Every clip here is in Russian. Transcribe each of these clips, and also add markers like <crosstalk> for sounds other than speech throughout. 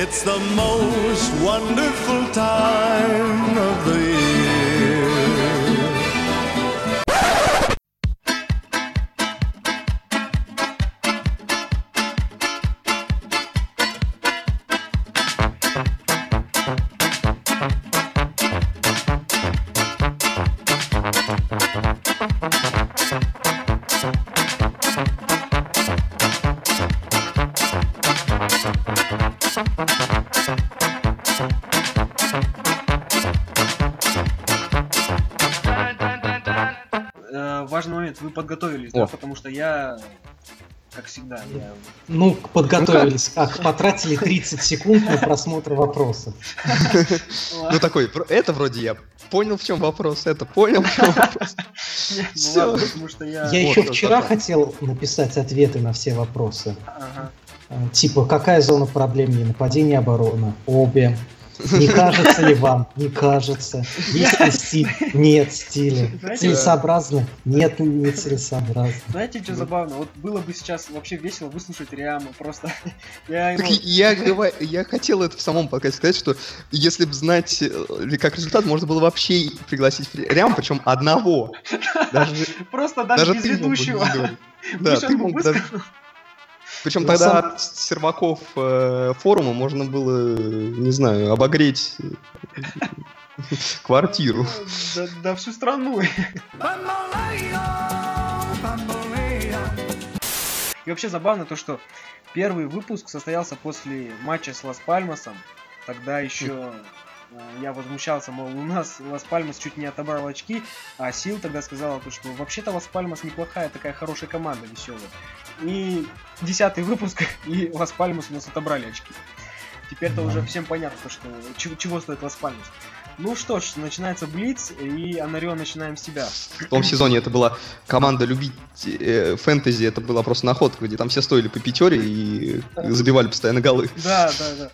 It's the most wonderful time of the year. Важный момент, вы подготовились, да? О. Потому что я, как всегда, я... Ну, подготовились как? Потратили 30 секунд на просмотр вопросов. <laughs> Ну такой, это вроде я понял, в чем вопрос, это понял, в чем вопрос. Ну что я... Еще вчера да. хотел написать ответы на все вопросы. Э, Типа, какая зона проблем не нападение, оборона? Обе. Не <laughs> кажется ли вам? Не кажется. Есть ли стиль? Нет стиля. Знаете, Целесообразно? Нет, не целесообразно. Знаете, что забавно? Вот было бы сейчас вообще весело выслушать Риаму, просто... <laughs> Я ему... я, хотел это в самом подкасте сказать, что если бы знать, э, как результат, можно было вообще пригласить прям, причем одного. Даже, <laughs> Просто даже, даже без ведущего. Да, ты мог даже-. Причем На тогда от серваков э, форума можно было, не знаю, обогреть э, <laughs> квартиру. Да, да всю страну. И вообще забавно то, что первый выпуск состоялся после матча с Лас-Пальмасом. Тогда еще я возмущался, мол, у нас Лас-Пальмас чуть не отобрал очки, а Сил тогда сказала, то, что вообще-то Лас-Пальмас неплохая такая хорошая команда веселая. И десятый выпуск, <laughs> и Лас-Пальмас у нас отобрали очки. Теперь-то уже всем понятно, то, что чего, чего стоит Лас-Пальмас. Ну что ж, начинается Блиц, и Анарио начинаем с себя. В том сезоне это была команда любить э, фэнтези, это была просто находка, где там все стоили по пятере и забивали постоянно голы. Да, да, да.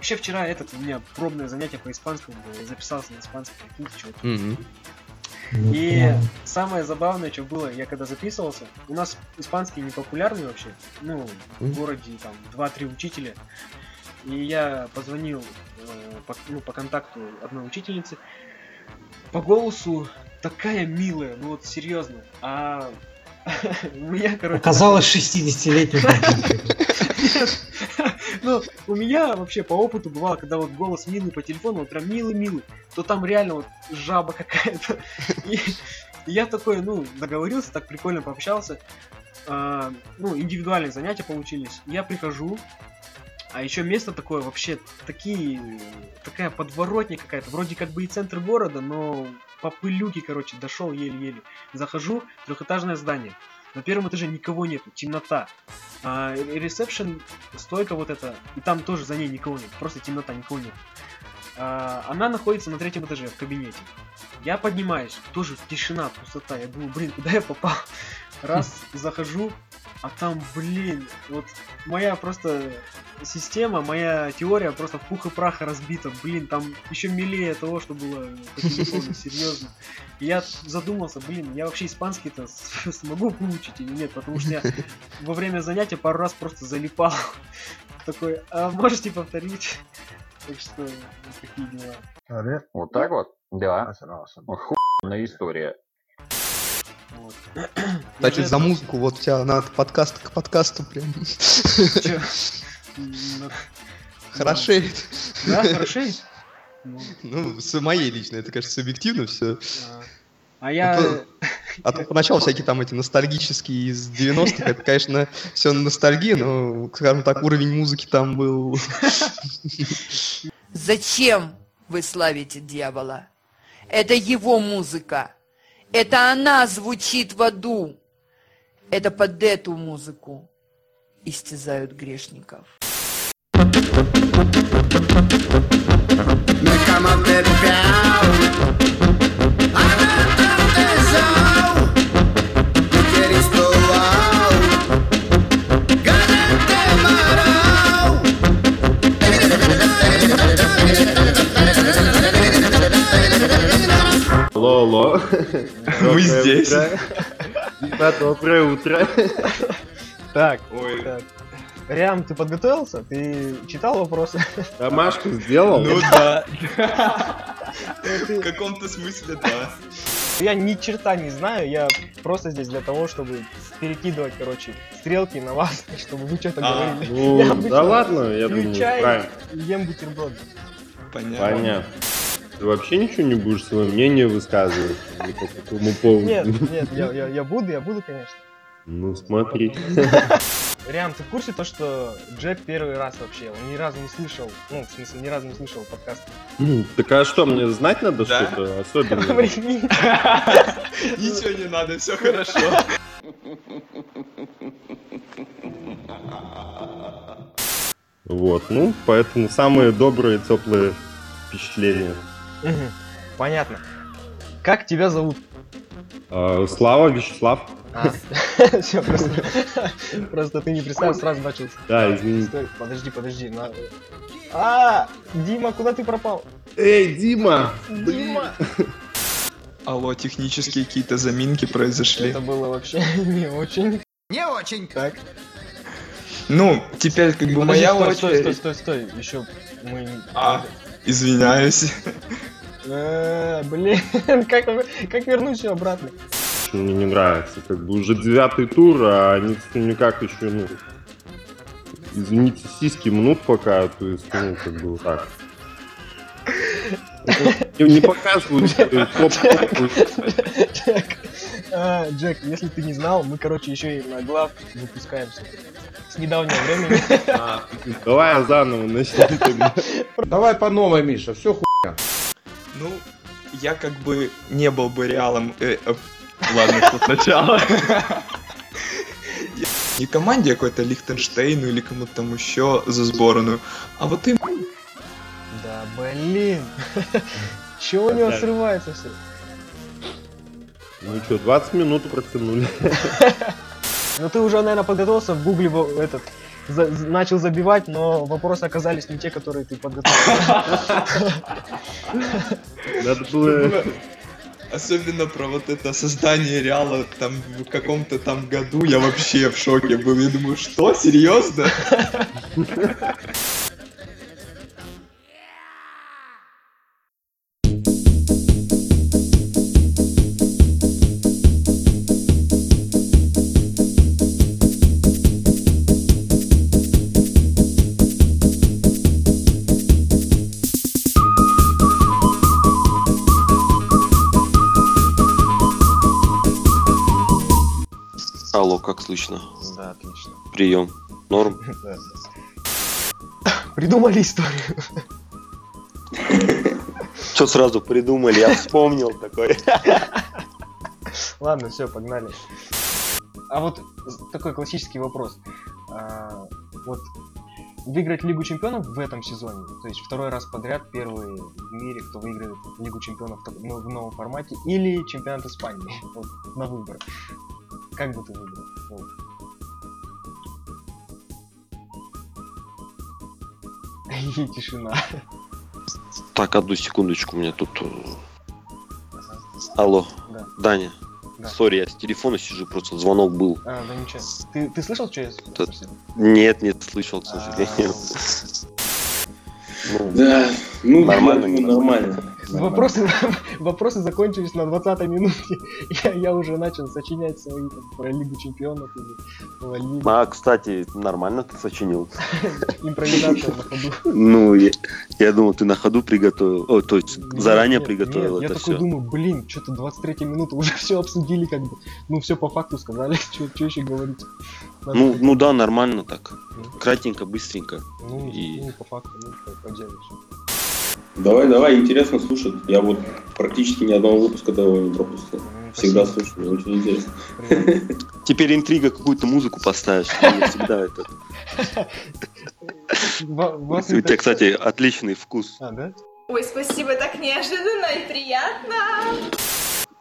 Вообще вчера этот у меня пробное занятие по испанскому было, я записался на испанский, прикиньте. Мгм. Ну, И самое забавное, что было, я когда записывался, у нас испанский не популярный вообще, ну, в городе там 2-3 учителя, и я позвонил э, по, ну, по контакту одной учительницы, по голосу такая милая, ну вот серьезно, а <laughs> у меня, короче... Оказалось 60-летним. <laughs> Ну, у меня вообще по опыту бывало, когда вот голос милый по телефону, вот прям милый-милый, то там реально вот жаба какая-то. И я такой, ну, договорился, так прикольно пообщался. А, Ну, индивидуальные занятия получились. Я прихожу, а еще место такое вообще, такие, такая подворотня какая-то, вроде как бы и центр города, но по пылюке, короче, дошел еле-еле. Захожу, трехэтажное здание. На первом этаже никого нету, темнота. А, ре- ресепшн, стойка вот эта, и там тоже за ней никого нет, просто темнота, никого нет. А, она находится на третьем этаже в кабинете. Я поднимаюсь, тоже тишина, пустота. Я думаю, блин, куда я попал? <laughs> Раз, захожу, а там, блин, вот моя просто система, моя теория просто в пух и прах разбита. Блин, там еще милее того, что было по телефону, <laughs> серьезно. И я задумался, блин, я вообще испанский-то <laughs> смогу выучить или нет, потому что я во время занятия пару раз просто залипал. Такой, а можете повторить? Так что вот такие дела. Вот так вот? Да. Awesome. Охуенная история. Вот. Кстати, же за музыку вот у тебя надо подкаст к подкасту прям. М, Хорошеет. Да, хорошеет? Ну, Ну, с моей лично, это, конечно, субъективно все. а. А я... А то поначалу всякие там эти ностальгические из 90-х, это, конечно, все ностальгия, но, скажем так, уровень музыки там был... Зачем вы славите дьявола? Это его музыка. Это она звучит в аду. Это под эту музыку истязают грешников. Me cama perpeal Алло, алло. Мы здесь. доброе утро. Так, Ой. Рям, ты подготовился? Ты читал вопросы? Домашку сделал? ну да, в каком-то смысле да. Я ни черта не знаю, я просто здесь для того, чтобы перекидывать, короче, стрелки на вас, <laughs> чтобы вы что-то А, говорили. Ну, да ладно, я думаю, правильно. ем бутерброды. Понятно. Понятно. Ты вообще ничего не будешь свое мнение высказывать по какому поводу? Нет, нет, я, я, я буду, я буду, конечно. Ну, смотри. Рям, ты в курсе то, что Джек первый раз вообще, он ни разу не слышал, ну, в смысле, ни разу не слышал подкаст. М, Так а что, мне знать надо Да. что-то особенное? Ничего не надо, все хорошо. Вот, ну, поэтому самые добрые, теплые впечатления. Мгм, Понятно. Как тебя зовут? А, Слава, Вячеслав. Все, просто, просто ты не представил, сразу начался. Да, извини. Стой, подожди, подожди. на- А, Дима, куда ты пропал? Эй, Дима! Дима! Алло, технические какие-то заминки произошли. Это было вообще не очень. Не очень Так. Ну, теперь как бы Подожди, моя стой, стой, очередь. стой, стой, стой. Еще мы. А, извиняюсь. Э, Блин, <laughs> как, как вернуть все обратно? Мне не нравится. Как бы уже девятый тур, а они все никак еще, ну... Извините, сиськи мнут пока, то есть, ну, как бы вот так. Не не показывают э, топ-топ. <laughs> Джек, а, Джек, если ты не знал, мы, короче, еще и на глав выпускаемся. С недавнего времени. <laughs> Давай заново начнем. Давай по новой, Миша, все ху... ну, я как бы не был бы реалом... э, э, ладно, что сначала. Не команде какой-то Лихтенштейну или кому-то там еще за сборную, а вот им Да, блин. Чего у него срывается все? Ну что, 20 минут протянули. <laughs> Ну ты уже, наверное, подготовился в гугле этот за- начал забивать, но вопросы оказались не те, которые ты подготовил. Надо было... Особенно про вот это создание Реала там в каком-то там году я вообще в шоке был. Я думаю, что, серьезно? Алло, как слышно? Да, отлично. Прием. Норм? <laughs> Да. Придумали историю. Что сразу придумали? Я вспомнил такой. <laughs> Ладно, все, погнали. А вот такой классический вопрос. А, вот выиграть Лигу Чемпионов в этом сезоне, то есть второй раз подряд первый в мире, кто выиграет Лигу Чемпионов в ну, в новом формате, или чемпионат Испании, <laughs> вот, на выбор. Как бы ты выбрал? Вот. И <laughs> тишина. Так, одну секундочку, у меня тут... э, Алло, Да. Даня. Да. Сори, я с телефона сижу, просто звонок был. А, да ничего. Ты, ты слышал, что я Да. Нет, нет, слышал, к сожалению. <laughs> Ну, Да, ну, Нормально, ну, не нормально. Вопросы, <laughs> вопросы закончились на 20 минуте. <laughs> Я, я уже начал сочинять свои там, про Лигу Чемпионов или Лигу. А, кстати, нормально ты сочинил. <laughs> Импровизация на ходу. Ну, я, я думал, ты на ходу приготовил. О, то есть Нет, заранее нет, приготовил нет, это Я такой все. думаю, блин, что-то 23 минута, уже все обсудили, как бы. Ну, все по факту сказали, что еще говорить. Надо Ну, ну да, нормально так. Кратенько, быстренько. ну, и- ну, по факту, ну, по, по делу всё. Давай, давай, интересно слушать. Я вот практически ни одного выпуска того не пропустил. Всегда слушаю, очень интересно. Теперь интрига, какую-то музыку поставишь. Я всегда это. У тебя, кстати, отличный вкус. А, да? Ой, спасибо, так неожиданно и приятно.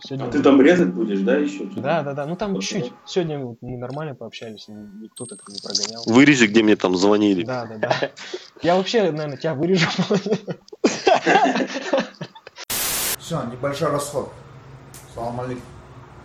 Сегодня- А ты там резать будешь, да, еще? Да, да, да. Ну там чуть. Сегодня мы нормально пообщались, ни- никто так не прогонял. Вырежи, где мне там звонили. Да, да, да. Я вообще, наверное, тебя вырежу. Все, небольшой расход. Салам алейкум.